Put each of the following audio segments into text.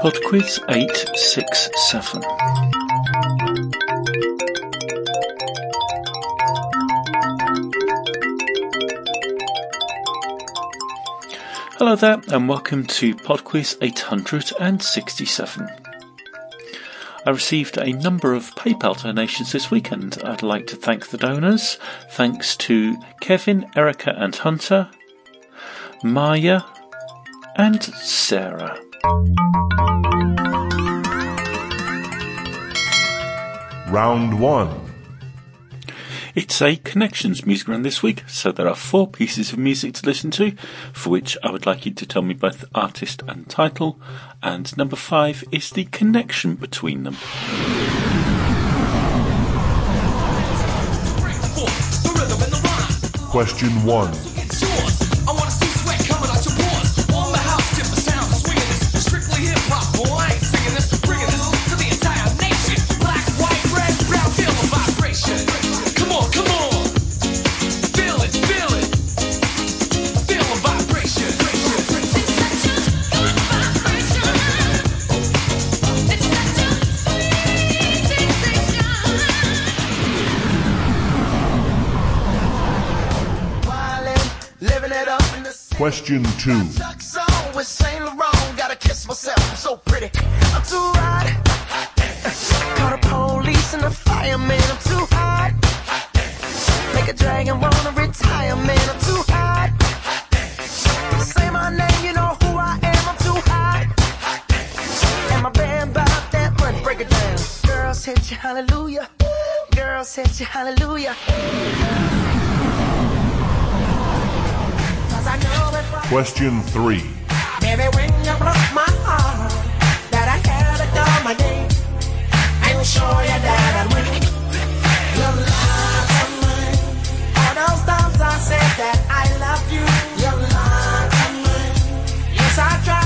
Podquiz 867. Hello there, and welcome to Podquiz 867. I received a number of PayPal donations this week, and I'd like to thank the donors. Thanks to Kevin, Erica, and Hunter, Maya, and Sarah. Round 1 It's a connections music round this week, so there are four pieces of music to listen to, for which I would like you to tell me both artist and title, and number five is the connection between them. Question 1 hit you, hallelujah. Girls hit you, hallelujah. Question 3 Baby, when you broke my heart, that I had show you that I win. Your mine. All those times I said that I love you, your mine. Yes, I tried.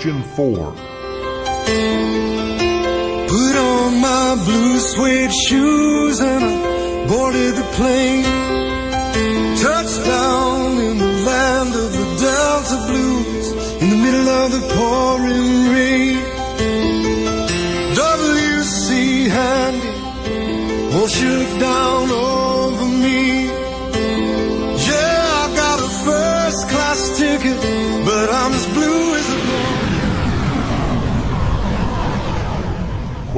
Question 4 Put on my blue suede shoes and I boarded the plane. Touchdown in the land of the Delta Blues in the middle of the pouring rain. W.C. Handy, won't you look down oh,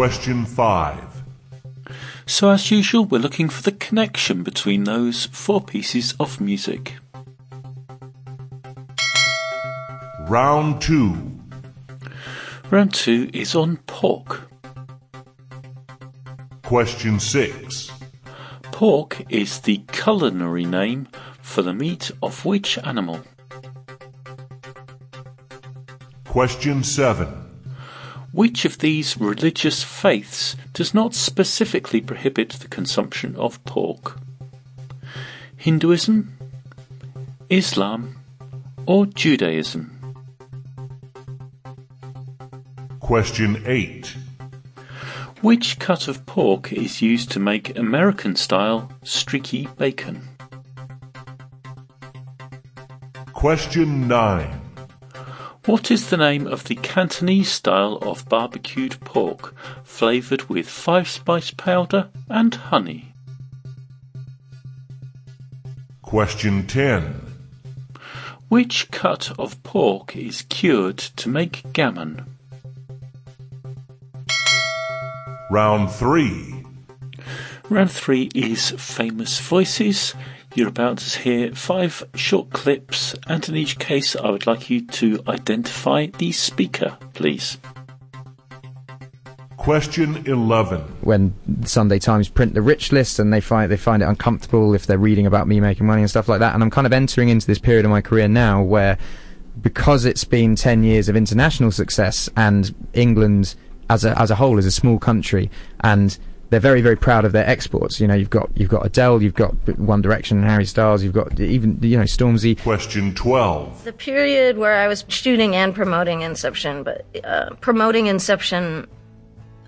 Question 5 So, as usual, we're looking for the connection between those four pieces of music. Round 2 Round two is on pork. Question 6 Pork is the culinary name for the meat of which animal? Question 7 Which of these religious faiths does not specifically prohibit the consumption of pork? Hinduism, Islam, or Judaism? Question 8 Which cut of pork is used to make American style streaky bacon? Question 9 What is the name of the Cantonese style of barbecued pork flavoured with five spice powder and honey? Question 10 Which cut of pork is cured to make gammon? Round 3 Round three is famous voices. You're about to hear five short clips, and in each case, I would like you to identify the speaker, please. Question 11 when Sunday Times print the rich list and they find they find it uncomfortable if they're reading about me making money and stuff like that. And I'm kind of entering into this period of my career now where because it's been 10 years of international success and England as a as a whole is a small country and they're very very proud of their exports. You know, you've got you've got Adele, you've got One Direction and Harry Styles, you've got even you know Stormzy. Question 12. The period where I was shooting and promoting Inception, but uh, promoting Inception,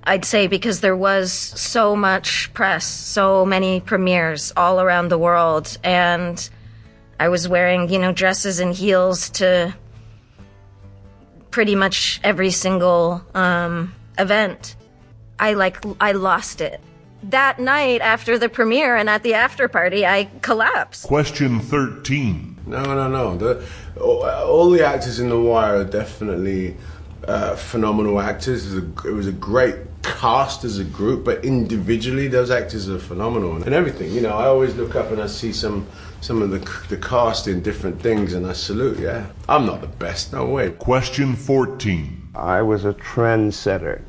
I'd say because there was so much press, so many premieres all around the world, and I was wearing, you know, dresses and heels to pretty much every single um, event. I like, I lost it. That night after the premiere and at the after party, I collapsed. Question 13. No, no, no. The, all, all the actors in The Wire are definitely uh, phenomenal actors. It was, a, it was a great cast as a group, but individually, those actors are phenomenal and everything. You know, I always look up and I see some some of the the cast in different things, and I salute. Yeah, I'm not the best. No way. Question 14. I was a trendsetter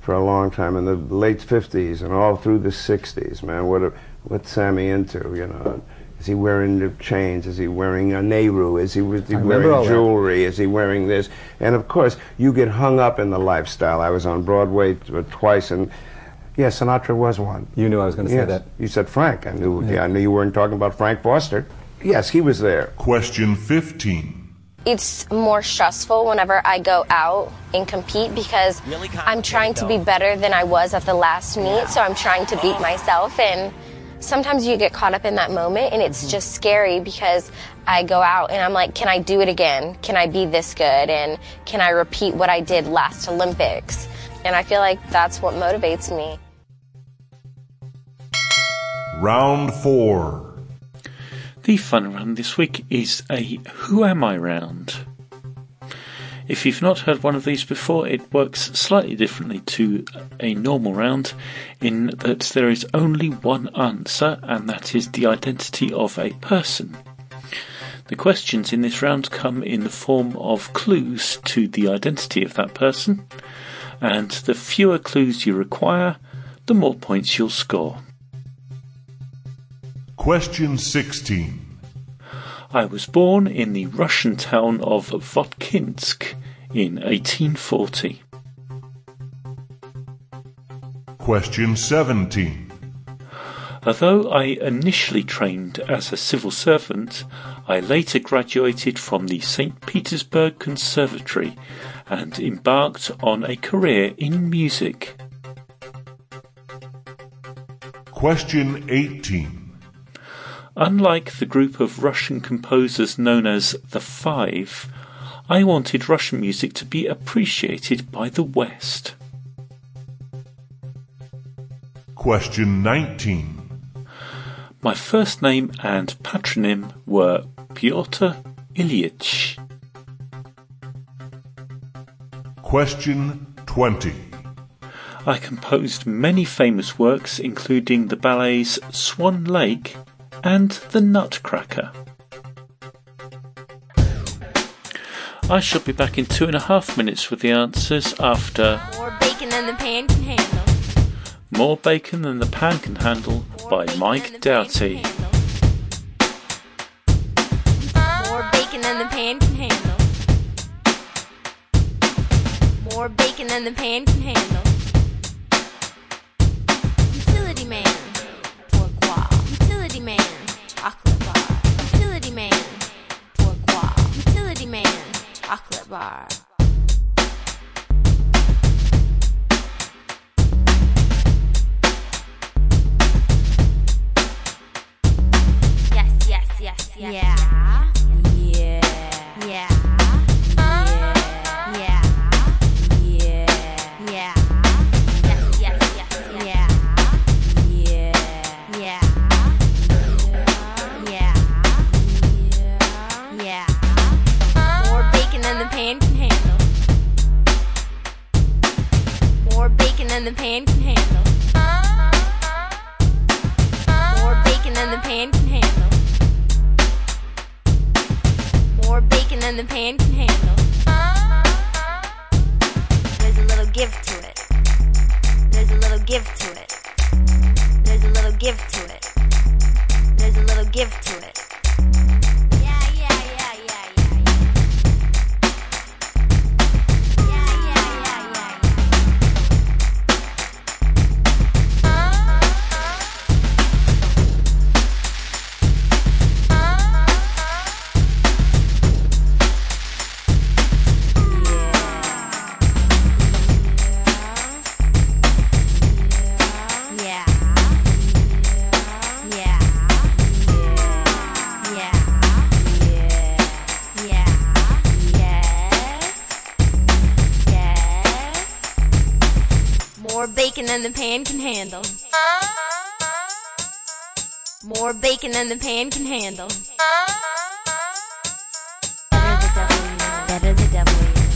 for a long time in the late 50s and all through the 60s, man. What a, what's Sammy into, you know? Is he wearing the chains? Is he wearing a Nehru? Is he, was he wearing jewelry? Is he wearing this? And of course, you get hung up in the lifestyle. I was on Broadway twice, and yes, Sinatra was one. You knew I was going to yes. say that. You said Frank. I knew. Yeah. I knew you weren't talking about Frank Foster. Yes, he was there. Question 15. It's more stressful whenever I go out and compete because I'm trying to be better than I was at the last meet, so I'm trying to beat myself and sometimes you get caught up in that moment and it's mm-hmm. just scary because I go out and I'm like, can I do it again? Can I be this good? And can I repeat what I did last Olympics? And I feel like that's what motivates me. Round 4. The fun round this week is a Who Am I round. If you've not heard one of these before, it works slightly differently to a normal round in that there is only one answer, and that is the identity of a person. The questions in this round come in the form of clues to the identity of that person, and the fewer clues you require, the more points you'll score. Question 16. I was born in the Russian town of Votkinsk in 1840. Question 17. Although I initially trained as a civil servant, I later graduated from the St. Petersburg Conservatory and embarked on a career in music. Question 18. Unlike the group of Russian composers known as the Five, I wanted Russian music to be appreciated by the West. Question 19. My first name and patronym were Pyotr Ilyich. Question 20. I composed many famous works, including the ballets Swan Lake and The Nutcracker. I shall be back in two and a half minutes with the answers after More bacon than the pan can handle. More Bacon Than the Pan Can Handle by Mike Doughty. More bacon than the pan can handle. More bacon than the pan can handle. Than the pan can handle. More bacon than the pan can handle. Better the devil you know. Better the devil you know.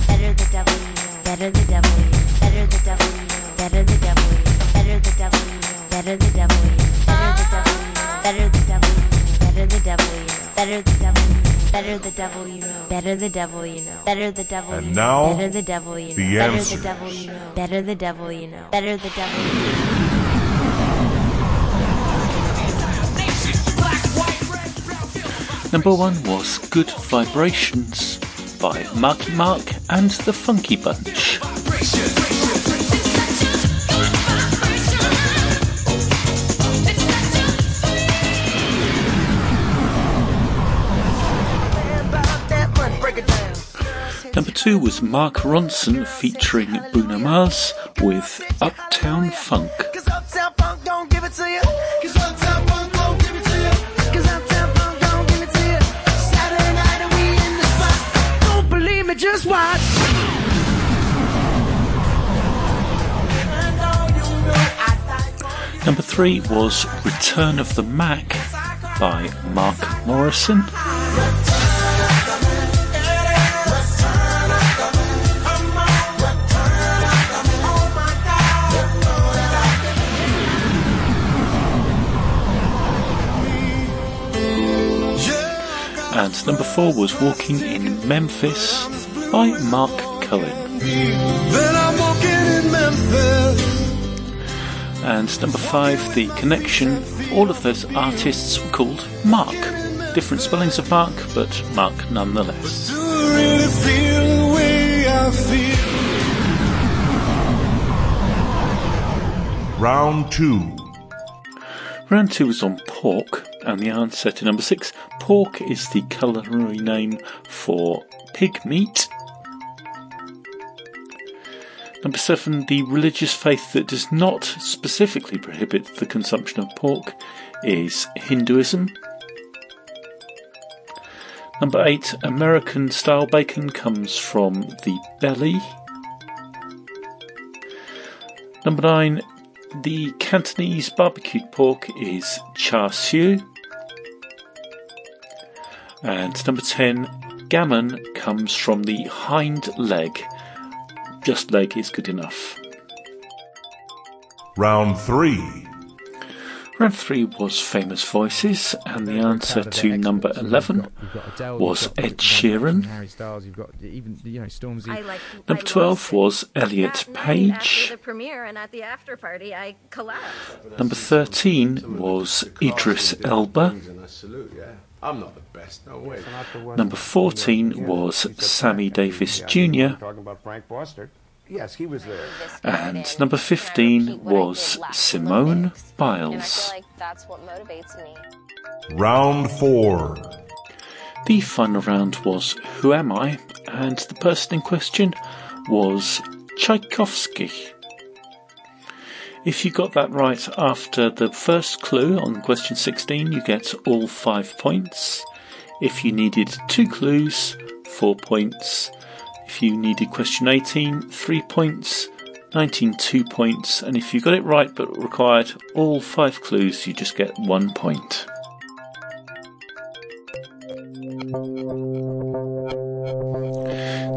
Better the devil you know. Better the devil you know. Better the devil you know. Better the devil you know. Better the devil you know. Better the devil you know. Better the devil you know. Better the devil. Better the devil. Better the devil you know. Better the devil you know. Better the devil And you now, know. Better the devil you know. the Better the devil you know. Better the devil you know. Better the devil you know. Number one was Good Vibrations by Marky Mark and the Funky Bunch. two was Mark Ronson featuring Bruno Mars with Uptown Funk. Number three was Return of the Mack by Mark Morrison. And number four was Walking in Memphis by Marc Cohn. Then I'm walking in Memphis. And number five, The Connection. All of those artists were called Mark. Different spellings of Mark, but Mark nonetheless. Do I really feel the way I feel? Round 2. Round two was on pork, and the answer to number six pork is the culinary name for pig meat. Number seven, the religious faith that does not specifically prohibit the consumption of pork is Hinduism. Number eight, American style bacon comes from the belly. Number nine, the Cantonese barbecued pork is char siu. And number 10, gammon comes from the hind leg. Just leg is good enough. Round 3. Round 3 was famous voices, and the answer to number 11 was Ed Sheeran. Harry Styles, you've got even you know Stormzy. I like. Number 12 was Elliot Page. After the premiere and at the after party, I collapsed. Number 13 was Idris Elba. And I salute, yeah. I'm not the best, no way. Number 14 was Sammy Davis Jr. Talking about Frank Foster. Yes, he was there. And number 15 was Simone Biles. that's what motivates me. Round 4. The final round was Who Am I? And the person in question was Tchaikovsky. If you got that right after the first clue on question 16, you get all five points. If you needed two clues, four points. If you needed question 18, three points. 19, two points. And if you got it right but required all five clues, you just get one point.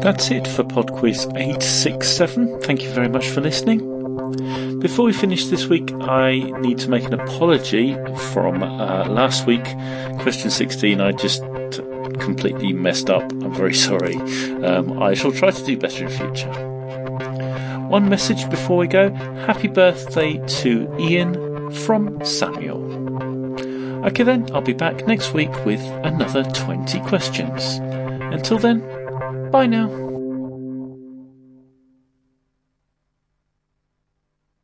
That's it for Pod Quiz 867. Thank you very much for listening. Before we finish this week, I need to make an apology from uh, last week. Question 16, I just completely messed up. I'm very sorry. Um, I shall try to do better in future. One message before we go happy birthday to Ian from Samuel. Okay, then, I'll be back next week with another 20 questions. Until then, bye now.